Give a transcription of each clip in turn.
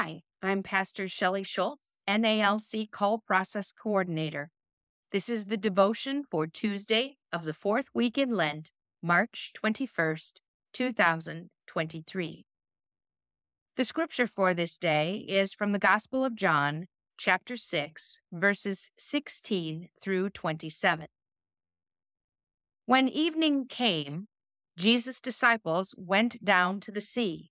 Hi, I'm Pastor Shelly Schultz, NALC Call Process Coordinator. This is the devotion for Tuesday of the fourth week in Lent, March 21st, 2023. The scripture for this day is from the Gospel of John, chapter 6, verses 16 through 27. When evening came, Jesus' disciples went down to the sea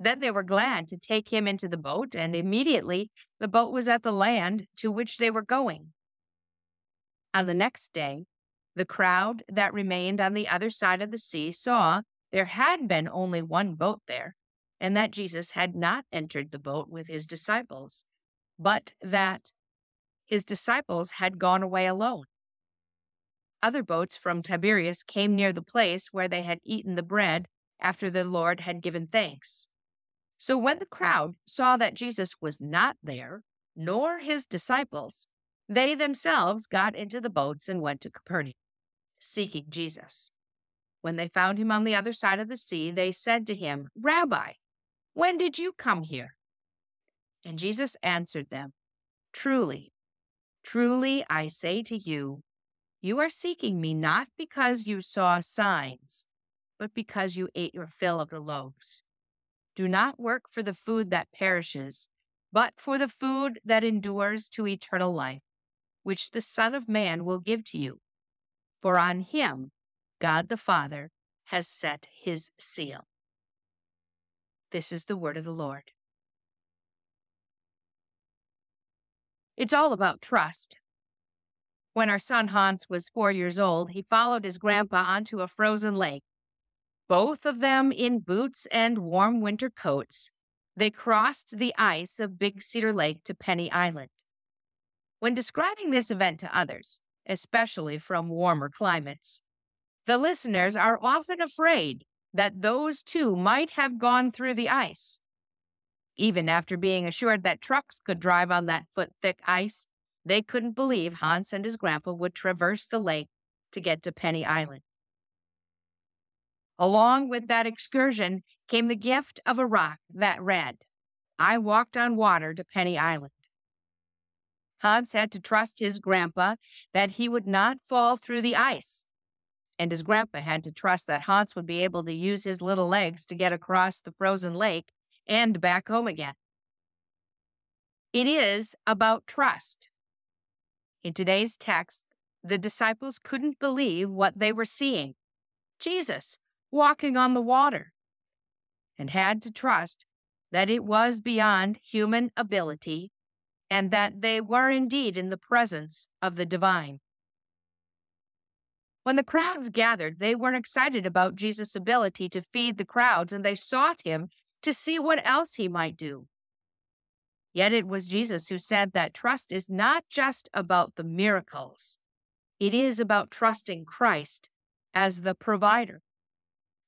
Then they were glad to take him into the boat, and immediately the boat was at the land to which they were going. On the next day, the crowd that remained on the other side of the sea saw there had been only one boat there, and that Jesus had not entered the boat with his disciples, but that his disciples had gone away alone. Other boats from Tiberias came near the place where they had eaten the bread after the Lord had given thanks. So when the crowd saw that Jesus was not there, nor his disciples, they themselves got into the boats and went to Capernaum, seeking Jesus. When they found him on the other side of the sea, they said to him, Rabbi, when did you come here? And Jesus answered them, Truly, truly I say to you, you are seeking me not because you saw signs, but because you ate your fill of the loaves. Do not work for the food that perishes, but for the food that endures to eternal life, which the Son of Man will give to you. For on him God the Father has set his seal. This is the word of the Lord. It's all about trust. When our son Hans was four years old, he followed his grandpa onto a frozen lake both of them in boots and warm winter coats, they crossed the ice of Big Cedar Lake to Penny Island. When describing this event to others, especially from warmer climates, the listeners are often afraid that those two might have gone through the ice. Even after being assured that trucks could drive on that foot thick ice, they couldn't believe Hans and his grandpa would traverse the lake to get to Penny Island. Along with that excursion came the gift of a rock that read, I walked on water to Penny Island. Hans had to trust his grandpa that he would not fall through the ice. And his grandpa had to trust that Hans would be able to use his little legs to get across the frozen lake and back home again. It is about trust. In today's text, the disciples couldn't believe what they were seeing. Jesus, walking on the water and had to trust that it was beyond human ability and that they were indeed in the presence of the divine. When the crowds gathered, they were excited about Jesus' ability to feed the crowds and they sought him to see what else he might do. Yet it was Jesus who said that trust is not just about the miracles, it is about trusting Christ as the provider.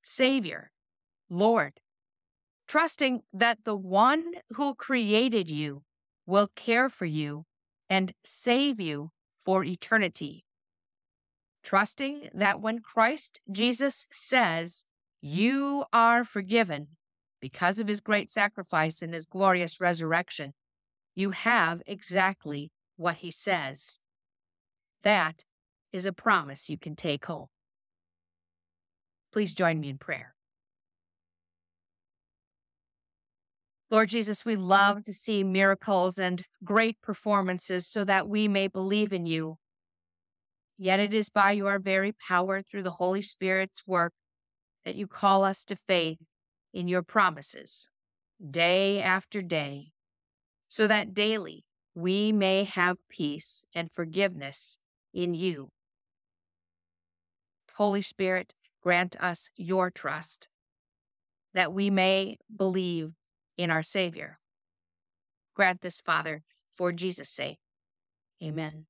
Savior, Lord, trusting that the one who created you will care for you and save you for eternity. Trusting that when Christ Jesus says, You are forgiven because of his great sacrifice and his glorious resurrection, you have exactly what he says. That is a promise you can take home. Please join me in prayer. Lord Jesus, we love to see miracles and great performances so that we may believe in you. Yet it is by your very power through the Holy Spirit's work that you call us to faith in your promises day after day, so that daily we may have peace and forgiveness in you. Holy Spirit, grant us your trust, that we may believe in our Savior. Grant this, Father, for Jesus' sake. Amen.